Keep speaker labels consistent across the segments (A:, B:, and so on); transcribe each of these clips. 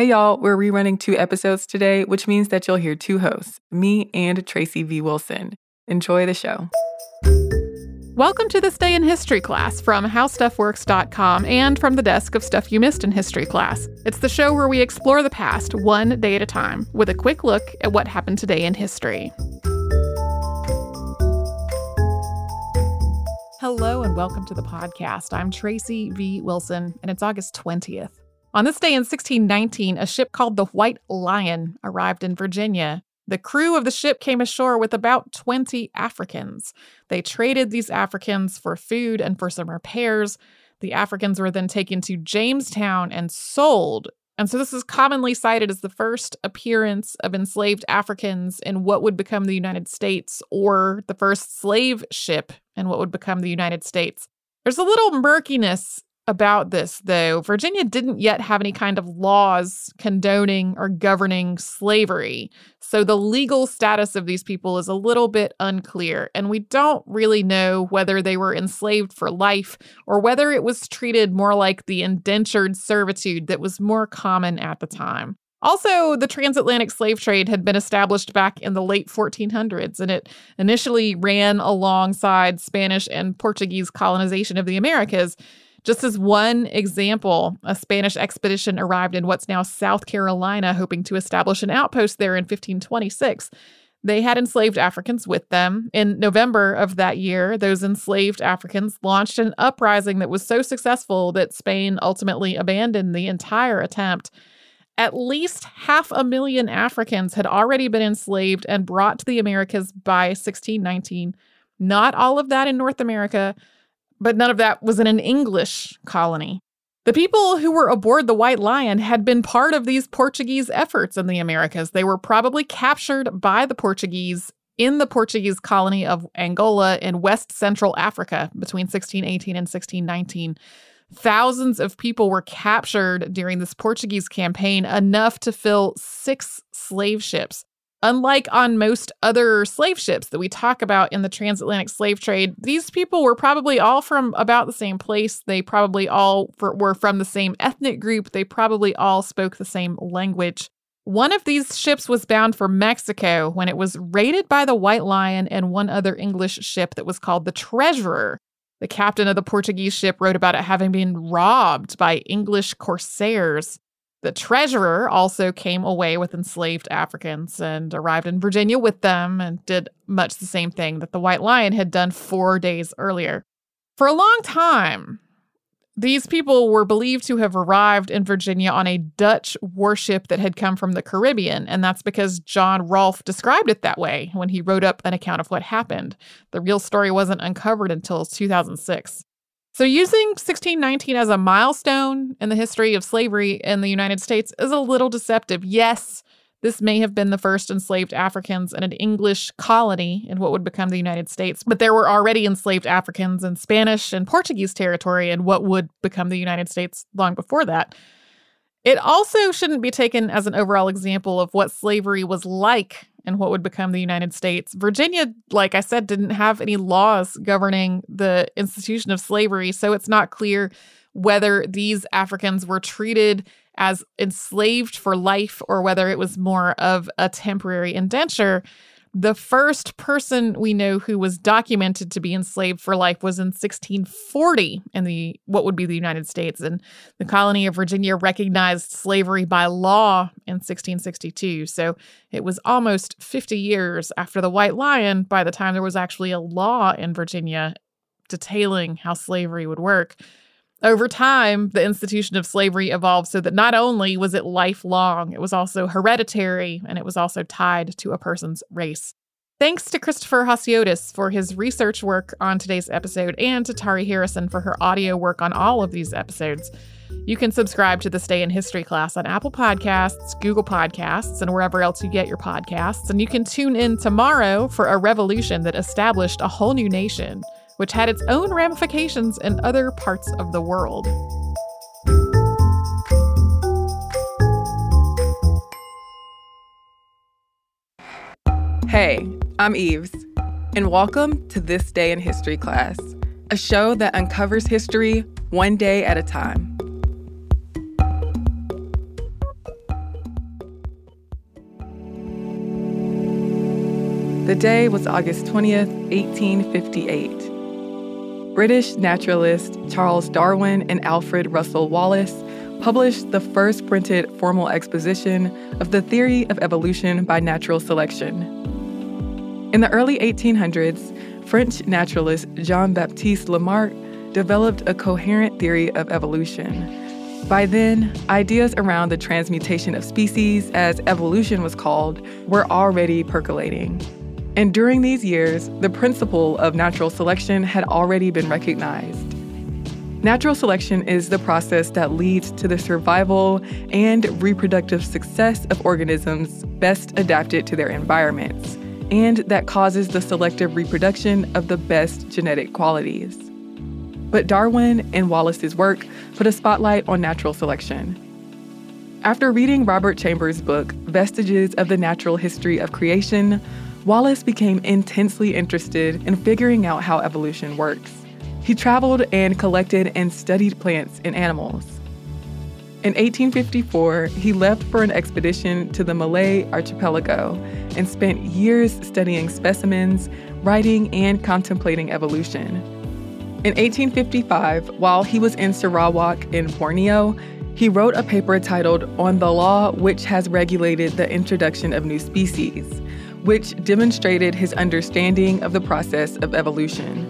A: Hey y'all, we're rerunning two episodes today, which means that you'll hear two hosts, me and Tracy V. Wilson. Enjoy the show.
B: Welcome to this day in history class from howstuffworks.com and from the desk of Stuff You Missed in History class. It's the show where we explore the past one day at a time with a quick look at what happened today in history. Hello and welcome to the podcast. I'm Tracy V. Wilson, and it's August 20th. On this day in 1619, a ship called the White Lion arrived in Virginia. The crew of the ship came ashore with about 20 Africans. They traded these Africans for food and for some repairs. The Africans were then taken to Jamestown and sold. And so this is commonly cited as the first appearance of enslaved Africans in what would become the United States or the first slave ship in what would become the United States. There's a little murkiness about this, though. Virginia didn't yet have any kind of laws condoning or governing slavery. So the legal status of these people is a little bit unclear. And we don't really know whether they were enslaved for life or whether it was treated more like the indentured servitude that was more common at the time. Also, the transatlantic slave trade had been established back in the late 1400s, and it initially ran alongside Spanish and Portuguese colonization of the Americas. Just as one example, a Spanish expedition arrived in what's now South Carolina, hoping to establish an outpost there in 1526. They had enslaved Africans with them. In November of that year, those enslaved Africans launched an uprising that was so successful that Spain ultimately abandoned the entire attempt. At least half a million Africans had already been enslaved and brought to the Americas by 1619. Not all of that in North America, but none of that was in an English colony. The people who were aboard the White Lion had been part of these Portuguese efforts in the Americas. They were probably captured by the Portuguese in the Portuguese colony of Angola in West Central Africa between 1618 and 1619. Thousands of people were captured during this Portuguese campaign, enough to fill six slave ships. Unlike on most other slave ships that we talk about in the transatlantic slave trade, these people were probably all from about the same place. They probably all were from the same ethnic group. They probably all spoke the same language. One of these ships was bound for Mexico when it was raided by the White Lion and one other English ship that was called the Treasurer. The captain of the Portuguese ship wrote about it having been robbed by English corsairs. The treasurer also came away with enslaved Africans and arrived in Virginia with them and did much the same thing that the White Lion had done four days earlier. For a long time, these people were believed to have arrived in Virginia on a Dutch warship that had come from the Caribbean, and that's because John Rolfe described it that way when he wrote up an account of what happened. The real story wasn't uncovered until 2006. So, using 1619 as a milestone in the history of slavery in the United States is a little deceptive. Yes, this may have been the first enslaved Africans in an English colony in what would become the United States, but there were already enslaved Africans in Spanish and Portuguese territory in what would become the United States long before that. It also shouldn't be taken as an overall example of what slavery was like in what would become the United States. Virginia, like I said, didn't have any laws governing the institution of slavery, so it's not clear whether these Africans were treated as enslaved for life or whether it was more of a temporary indenture. The first person we know who was documented to be enslaved for life was in 1640 in the what would be the United States and the colony of Virginia recognized slavery by law in 1662. So it was almost 50 years after the White Lion by the time there was actually a law in Virginia detailing how slavery would work. Over time, the institution of slavery evolved so that not only was it lifelong, it was also hereditary and it was also tied to a person's race. Thanks to Christopher Hasiotis for his research work on today's episode and to Tari Harrison for her audio work on all of these episodes. You can subscribe to This Day in History class on Apple Podcasts, Google Podcasts, and wherever else you get your podcasts. And you can tune in tomorrow for a revolution that established a whole new nation which had its own ramifications in other parts of the world.
A: Hey, I'm Eves, and welcome to This Day in History class, a show that uncovers history one day at a time. The day was August 20th, 1858. British naturalist Charles Darwin and Alfred Russel Wallace published the first printed formal exposition of the theory of evolution by natural selection. In the early 1800s, French naturalist Jean Baptiste Lamarck developed a coherent theory of evolution. By then, ideas around the transmutation of species, as evolution was called, were already percolating. And during these years, the principle of natural selection had already been recognized. Natural selection is the process that leads to the survival and reproductive success of organisms best adapted to their environments, and that causes the selective reproduction of the best genetic qualities. But Darwin and Wallace's work put a spotlight on natural selection. After reading Robert Chambers' book, Vestiges of the Natural History of Creation, Wallace became intensely interested in figuring out how evolution works. He traveled and collected and studied plants and animals. In 1854, he left for an expedition to the Malay archipelago and spent years studying specimens, writing, and contemplating evolution. In 1855, while he was in Sarawak in Borneo, he wrote a paper titled On the Law Which Has Regulated the Introduction of New Species, which demonstrated his understanding of the process of evolution.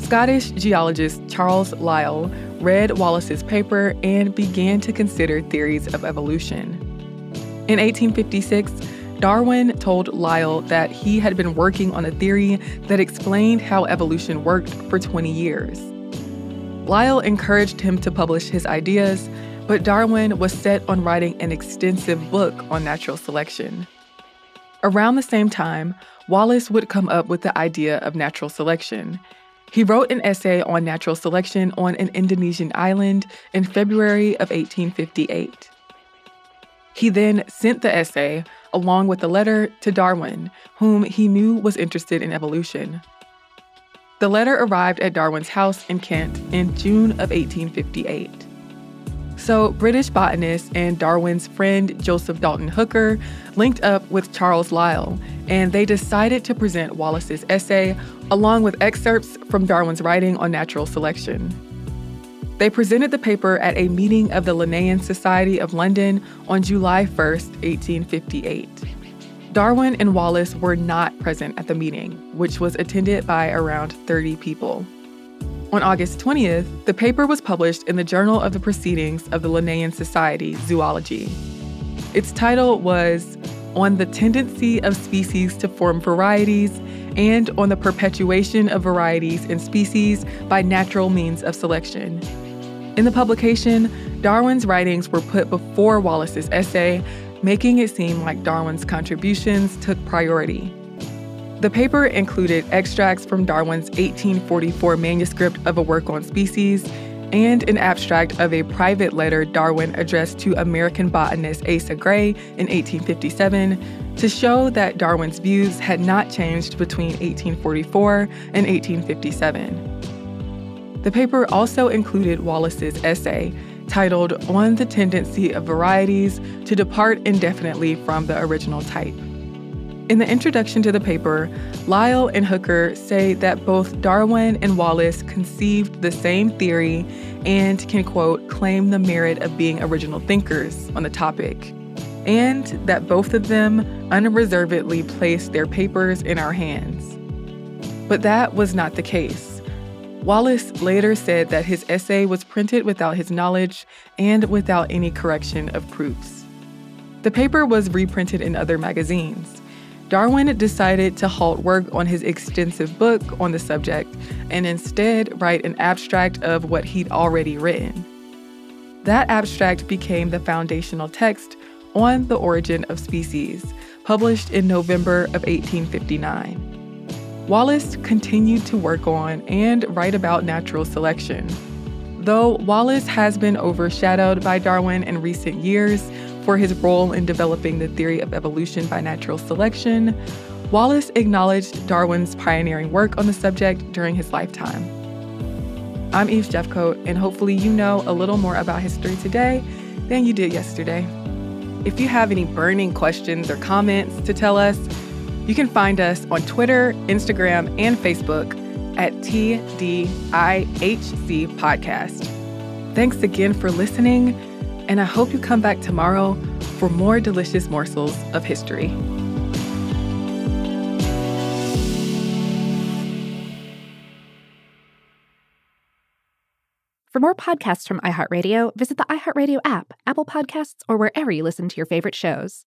A: Scottish geologist Charles Lyell read Wallace's paper and began to consider theories of evolution. In 1856, Darwin told Lyell that he had been working on a theory that explained how evolution worked for 20 years. Lyell encouraged him to publish his ideas, but Darwin was set on writing an extensive book on natural selection. Around the same time, Wallace would come up with the idea of natural selection he wrote an essay on natural selection on an Indonesian island in February of 1858. He then sent the essay, along with a letter, to Darwin, whom he knew was interested in evolution. The letter arrived at Darwin's house in Kent in June of 1858. So, British botanist and Darwin's friend Joseph Dalton Hooker linked up with Charles Lyell, and they decided to present Wallace's essay along with excerpts from Darwin's writing on natural selection. They presented the paper at a meeting of the Linnean Society of London on July 1, 1858. Darwin and Wallace were not present at the meeting, which was attended by around 30 people. On August 20th, the paper was published in the Journal of the Proceedings of the Linnean Society, Zoology. Its title was On the Tendency of Species to Form Varieties and on the perpetuation of varieties in species by natural means of selection. In the publication, Darwin's writings were put before Wallace's essay, making it seem like Darwin's contributions took priority. The paper included extracts from Darwin's 1844 manuscript of a work on species and an abstract of a private letter Darwin addressed to American botanist Asa Gray in 1857 to show that Darwin's views had not changed between 1844 and 1857. The paper also included Wallace's essay titled On the Tendency of Varieties to Depart Indefinitely from the Original Type. In the introduction to the paper, Lyell and Hooker say that both Darwin and Wallace conceived the same theory and can, quote, claim the merit of being original thinkers on the topic, and that both of them unreservedly placed their papers in our hands. But that was not the case. Wallace later said that his essay was printed without his knowledge and without any correction of proofs. The paper was reprinted in other magazines. Darwin decided to halt work on his extensive book on the subject and instead write an abstract of what he'd already written. That abstract became the foundational text on the origin of species, published in November of 1859. Wallace continued to work on and write about natural selection. Though Wallace has been overshadowed by Darwin in recent years, for his role in developing the theory of evolution by natural selection, Wallace acknowledged Darwin's pioneering work on the subject during his lifetime. I'm Eve Jeffcoat, and hopefully, you know a little more about history today than you did yesterday. If you have any burning questions or comments to tell us, You can find us on Twitter, Instagram, and Facebook at TDIHC Podcast. Thanks again for listening, and I hope you come back tomorrow for more delicious morsels of history.
C: For more podcasts from iHeartRadio, visit the iHeartRadio app, Apple Podcasts, or wherever you listen to your favorite shows.